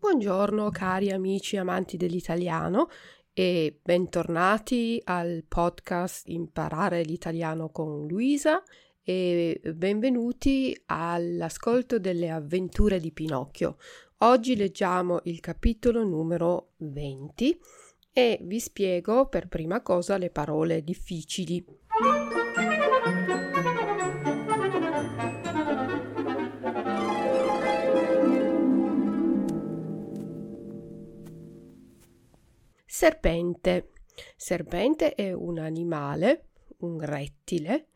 Buongiorno cari amici amanti dell'italiano e bentornati al podcast Imparare l'italiano con Luisa e benvenuti all'ascolto delle avventure di Pinocchio. Oggi leggiamo il capitolo numero 20 e vi spiego per prima cosa le parole difficili. Serpente. Serpente è un animale, un rettile,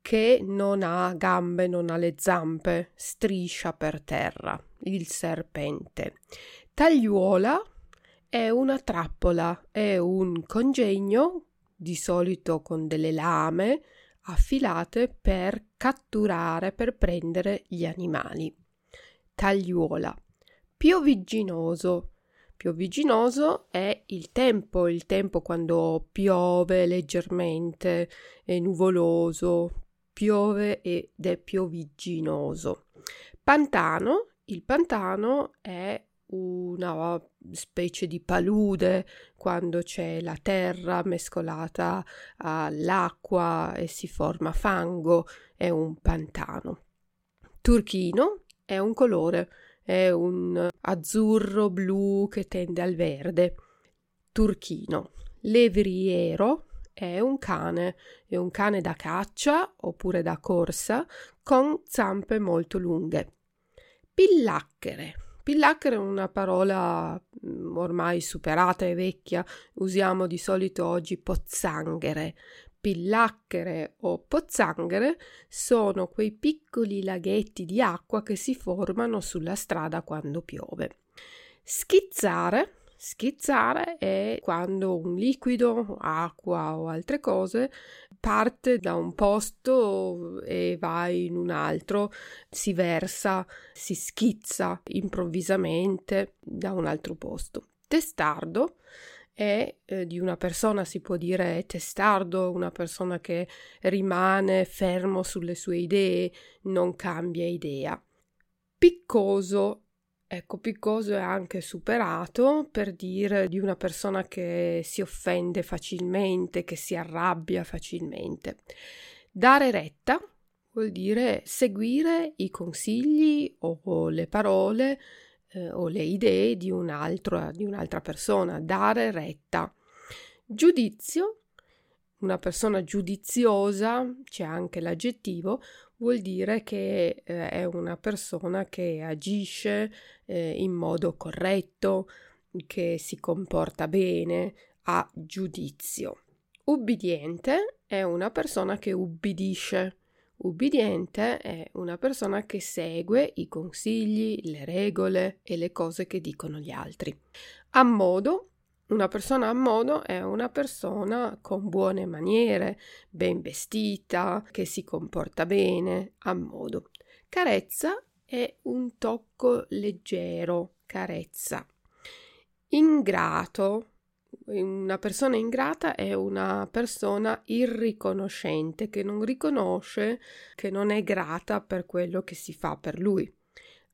che non ha gambe, non ha le zampe, striscia per terra, il serpente. Tagliuola è una trappola, è un congegno, di solito con delle lame affilate per catturare, per prendere gli animali. Tagliuola. Piovigginoso. Piovigginoso è il tempo, il tempo quando piove leggermente, è nuvoloso, piove ed è piovigginoso. Pantano. Il pantano è una specie di palude quando c'è la terra mescolata all'acqua e si forma fango, è un pantano. Turchino è un colore, è un azzurro blu che tende al verde. Turchino. Levriero è un cane, è un cane da caccia oppure da corsa con zampe molto lunghe. Pillacchere Pillacchere è una parola mm, ormai superata e vecchia, usiamo di solito oggi pozzanghere. Pillacchere o pozzanghere sono quei piccoli laghetti di acqua che si formano sulla strada quando piove. Schizzare Schizzare è quando un liquido, acqua o altre cose parte da un posto e va in un altro, si versa, si schizza improvvisamente da un altro posto. Testardo è eh, di una persona, si può dire testardo, una persona che rimane fermo sulle sue idee, non cambia idea. Piccoso Ecco, piccoso è anche superato per dire di una persona che si offende facilmente, che si arrabbia facilmente. Dare retta vuol dire seguire i consigli o le parole eh, o le idee di, un altro, di un'altra persona, dare retta. Giudizio, una persona giudiziosa, c'è anche l'aggettivo, vuol dire che eh, è una persona che agisce eh, in modo corretto, che si comporta bene, ha giudizio. Ubbidiente è una persona che ubbidisce. Ubbidiente è una persona che segue i consigli, le regole e le cose che dicono gli altri. A modo una persona a modo è una persona con buone maniere, ben vestita, che si comporta bene, a modo. Carezza è un tocco leggero, carezza. Ingrato. Una persona ingrata è una persona irriconoscente, che non riconosce, che non è grata per quello che si fa per lui.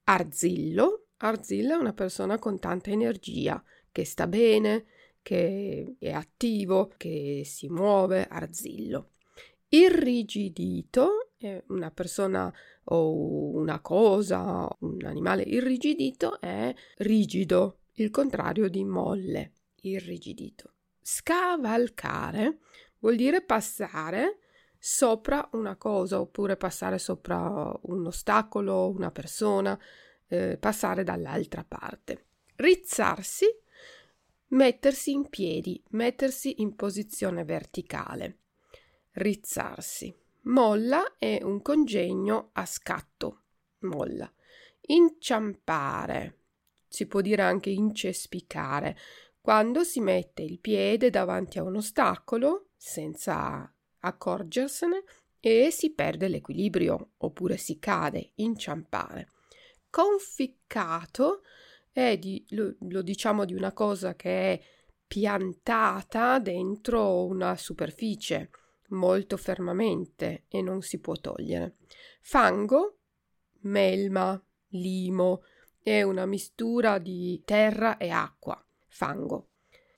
Arzillo. Arzillo è una persona con tanta energia, che sta bene, che è attivo, che si muove, arzillo. Irrigidito è una persona o una cosa, un animale irrigidito è rigido, il contrario di molle, irrigidito. Scavalcare vuol dire passare sopra una cosa oppure passare sopra un ostacolo, una persona, eh, passare dall'altra parte. Rizzarsi, mettersi in piedi, mettersi in posizione verticale. Rizzarsi. Molla è un congegno a scatto. Molla. Inciampare. Si può dire anche incespicare. Quando si mette il piede davanti a un ostacolo senza accorgersene e si perde l'equilibrio oppure si cade, inciampare. Conficcato è di, lo, lo diciamo di una cosa che è piantata dentro una superficie molto fermamente e non si può togliere. Fango, melma, limo, è una mistura di terra e acqua, fango.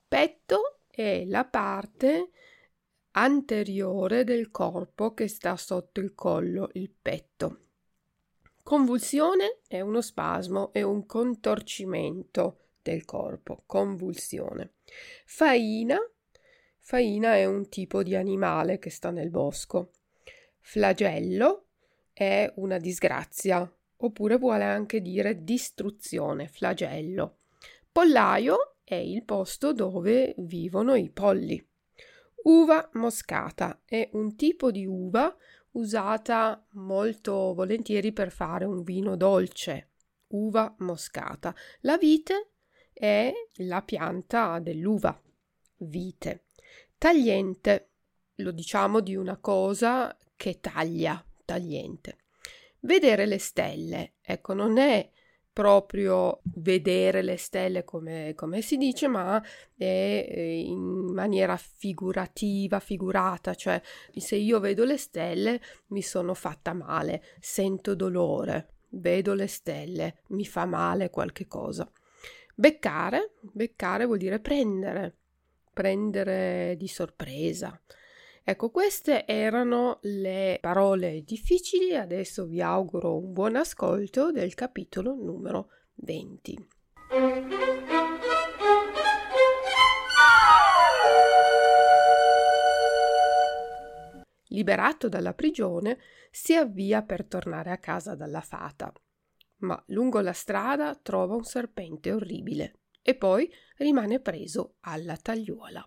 Petto è la parte anteriore del corpo che sta sotto il collo, il petto. Convulsione è uno spasmo, è un contorcimento del corpo, convulsione. Faina, faina è un tipo di animale che sta nel bosco. Flagello è una disgrazia, oppure vuole anche dire distruzione, flagello. Pollaio è il posto dove vivono i polli. Uva moscata è un tipo di uva usata molto volentieri per fare un vino dolce, uva moscata. La vite è la pianta dell'uva, vite. Tagliente, lo diciamo di una cosa che taglia, tagliente. Vedere le stelle, ecco, non è proprio vedere le stelle come, come si dice, ma è eh, in maniera figurativa, figurata, cioè se io vedo le stelle mi sono fatta male, sento dolore, vedo le stelle, mi fa male qualche cosa. Beccare, beccare vuol dire prendere, prendere di sorpresa. Ecco, queste erano le parole difficili, adesso vi auguro un buon ascolto del capitolo numero 20. Liberato dalla prigione, si avvia per tornare a casa dalla fata, ma lungo la strada trova un serpente orribile e poi rimane preso alla tagliuola.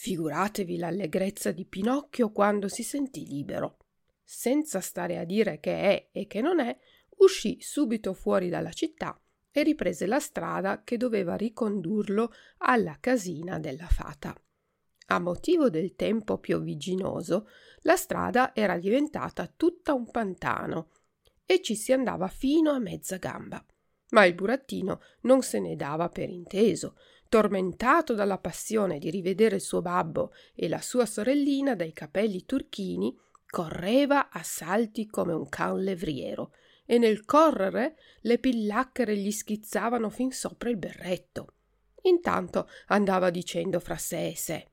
Figuratevi l'allegrezza di Pinocchio quando si sentì libero. Senza stare a dire che è e che non è, uscì subito fuori dalla città e riprese la strada che doveva ricondurlo alla casina della fata. A motivo del tempo piovigginoso, la strada era diventata tutta un pantano e ci si andava fino a mezza gamba. Ma il burattino non se ne dava per inteso, tormentato dalla passione di rivedere il suo babbo e la sua sorellina dai capelli turchini, correva a salti come un can levriero e nel correre le pillacchere gli schizzavano fin sopra il berretto. Intanto andava dicendo fra sé e sé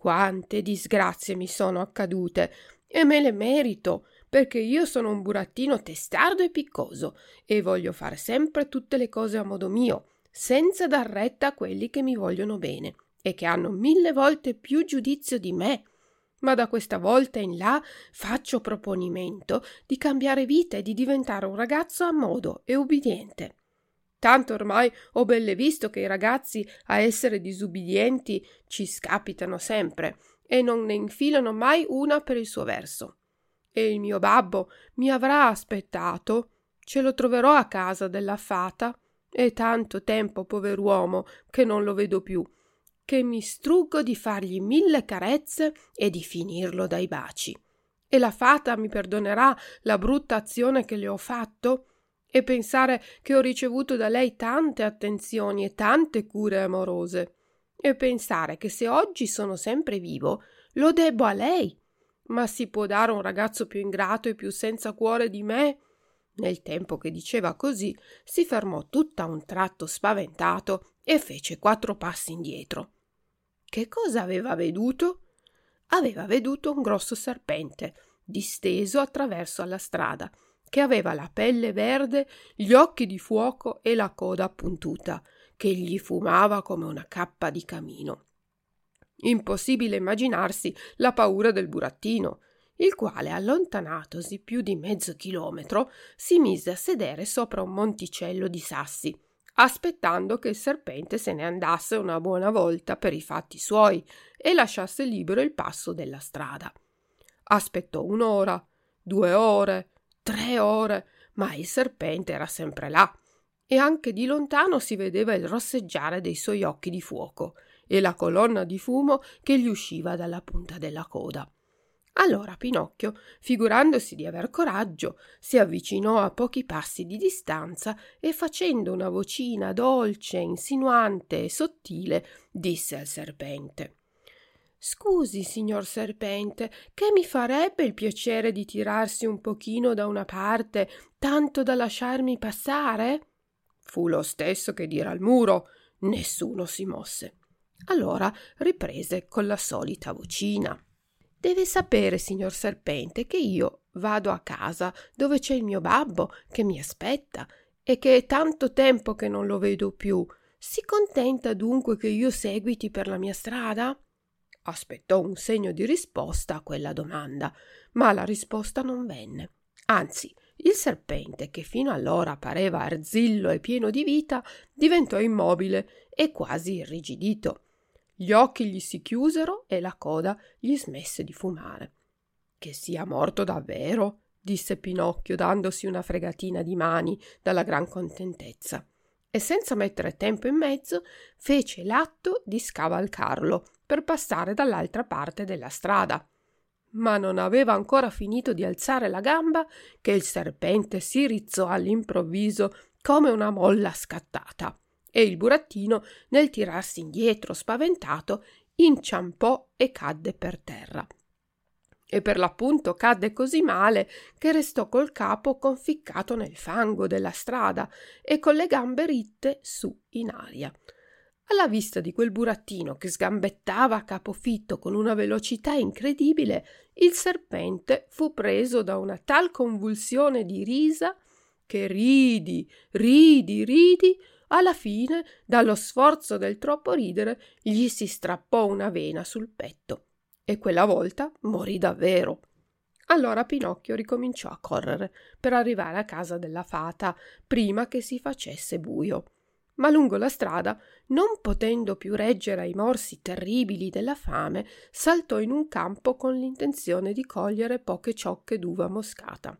quante disgrazie mi sono accadute e me le merito perché io sono un burattino testardo e piccoso e voglio fare sempre tutte le cose a modo mio senza dar retta a quelli che mi vogliono bene e che hanno mille volte più giudizio di me. Ma da questa volta in là faccio proponimento di cambiare vita e di diventare un ragazzo a modo e ubbidiente. Tanto ormai ho belle visto che i ragazzi a essere disubbidienti ci scapitano sempre e non ne infilano mai una per il suo verso. E il mio babbo mi avrà aspettato, ce lo troverò a casa della fata è tanto tempo, pover'uomo, che non lo vedo più, che mi struggo di fargli mille carezze e di finirlo dai baci. E la fata mi perdonerà la brutta azione che le ho fatto? E pensare che ho ricevuto da lei tante attenzioni e tante cure amorose. E pensare che se oggi sono sempre vivo, lo debbo a lei. Ma si può dare un ragazzo più ingrato e più senza cuore di me? Nel tempo che diceva così, si fermò tutta un tratto spaventato e fece quattro passi indietro. Che cosa aveva veduto? Aveva veduto un grosso serpente, disteso attraverso la strada, che aveva la pelle verde, gli occhi di fuoco e la coda appuntuta, che gli fumava come una cappa di camino. Impossibile immaginarsi la paura del burattino, il quale, allontanatosi più di mezzo chilometro, si mise a sedere sopra un monticello di sassi, aspettando che il serpente se ne andasse una buona volta per i fatti suoi e lasciasse libero il passo della strada. Aspettò un'ora, due ore, tre ore, ma il serpente era sempre là, e anche di lontano si vedeva il rosseggiare dei suoi occhi di fuoco e la colonna di fumo che gli usciva dalla punta della coda. Allora Pinocchio, figurandosi di aver coraggio, si avvicinò a pochi passi di distanza e facendo una vocina dolce, insinuante e sottile, disse al serpente Scusi, signor serpente, che mi farebbe il piacere di tirarsi un pochino da una parte, tanto da lasciarmi passare? Fu lo stesso che dire al muro. Nessuno si mosse. Allora riprese con la solita vocina. Deve sapere, signor serpente, che io vado a casa dove c'è il mio babbo che mi aspetta e che è tanto tempo che non lo vedo più. Si contenta dunque che io seguiti per la mia strada? Aspettò un segno di risposta a quella domanda, ma la risposta non venne. Anzi, il serpente, che fino allora pareva arzillo e pieno di vita, diventò immobile e quasi irrigidito. Gli occhi gli si chiusero e la coda gli smesse di fumare. Che sia morto davvero, disse Pinocchio, dandosi una fregatina di mani dalla gran contentezza. E senza mettere tempo in mezzo, fece l'atto di scavalcarlo per passare dall'altra parte della strada. Ma non aveva ancora finito di alzare la gamba che il serpente si rizzò all'improvviso come una molla scattata e il burattino, nel tirarsi indietro spaventato, inciampò e cadde per terra. E per l'appunto cadde così male che restò col capo conficcato nel fango della strada e con le gambe ritte su in aria. Alla vista di quel burattino che sgambettava a capofitto con una velocità incredibile, il serpente fu preso da una tal convulsione di risa che ridi, ridi, ridi, alla fine, dallo sforzo del troppo ridere, gli si strappò una vena sul petto e quella volta morì davvero. Allora Pinocchio ricominciò a correre per arrivare a casa della fata prima che si facesse buio ma lungo la strada, non potendo più reggere ai morsi terribili della fame, saltò in un campo con l'intenzione di cogliere poche ciocche d'uva moscata.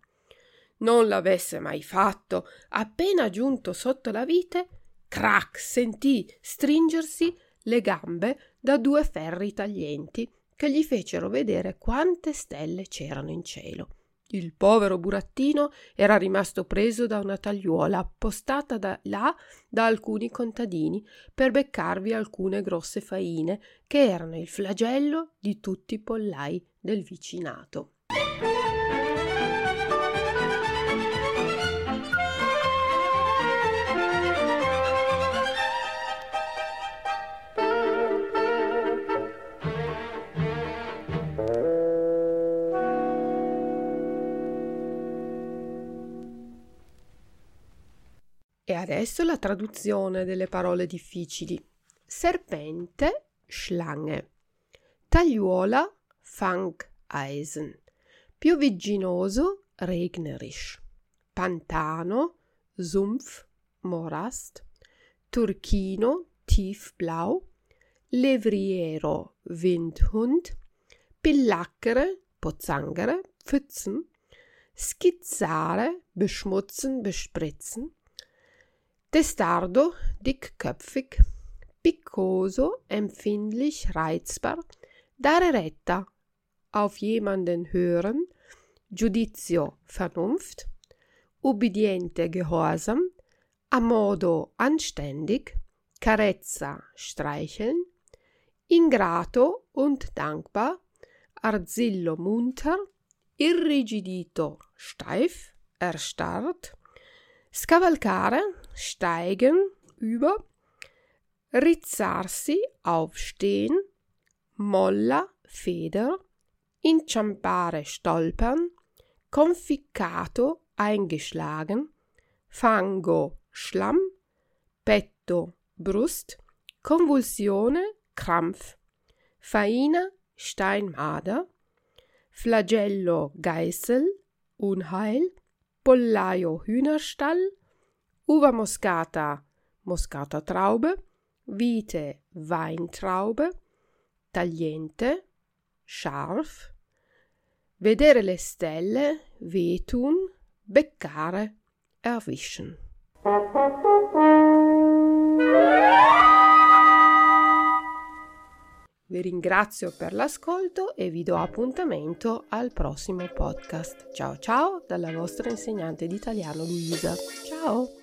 Non l'avesse mai fatto, appena giunto sotto la vite, crac sentì stringersi le gambe da due ferri taglienti che gli fecero vedere quante stelle c'erano in cielo. Il povero burattino era rimasto preso da una tagliuola appostata da là da alcuni contadini per beccarvi alcune grosse faine che erano il flagello di tutti i pollai del vicinato. Adesso la traduzione delle parole difficili. Serpente, Schlange. Tagliuola, Fangeisen. Piovigginoso, regnerisch. Pantano, Sumpf, Morast. Turchino, tiefblau. Levriero, Windhund. Pillacchere, Pozzanghere, Pfützen. Skizzare, beschmutzen, bespritzen Testardo, dickköpfig, piccoso, empfindlich, reizbar, dare retta, auf jemanden hören, Giudizio, Vernunft, ubbidiente, Gehorsam, a modo anständig, Carezza, streicheln, ingrato und dankbar, Arzillo munter, irrigidito, steif, erstarrt, Scavalcare, steigen, über, rizzarsi, aufstehen, molla, Feder, inciampare, stolpern, conficcato, eingeschlagen, fango, Schlamm, petto, Brust, Konvulsione, Krampf, faina, Steinmader, Flagello, Geißel, Unheil, pollaio Hühnerstall, Uva moscata Moscata Traube, Vite Weintraube, Tagliente Scharf, Vedere le stelle Wehtun, Beccare Erwischen. Vi ringrazio per l'ascolto e vi do appuntamento al prossimo podcast. Ciao ciao dalla vostra insegnante di italiano Luisa. Ciao!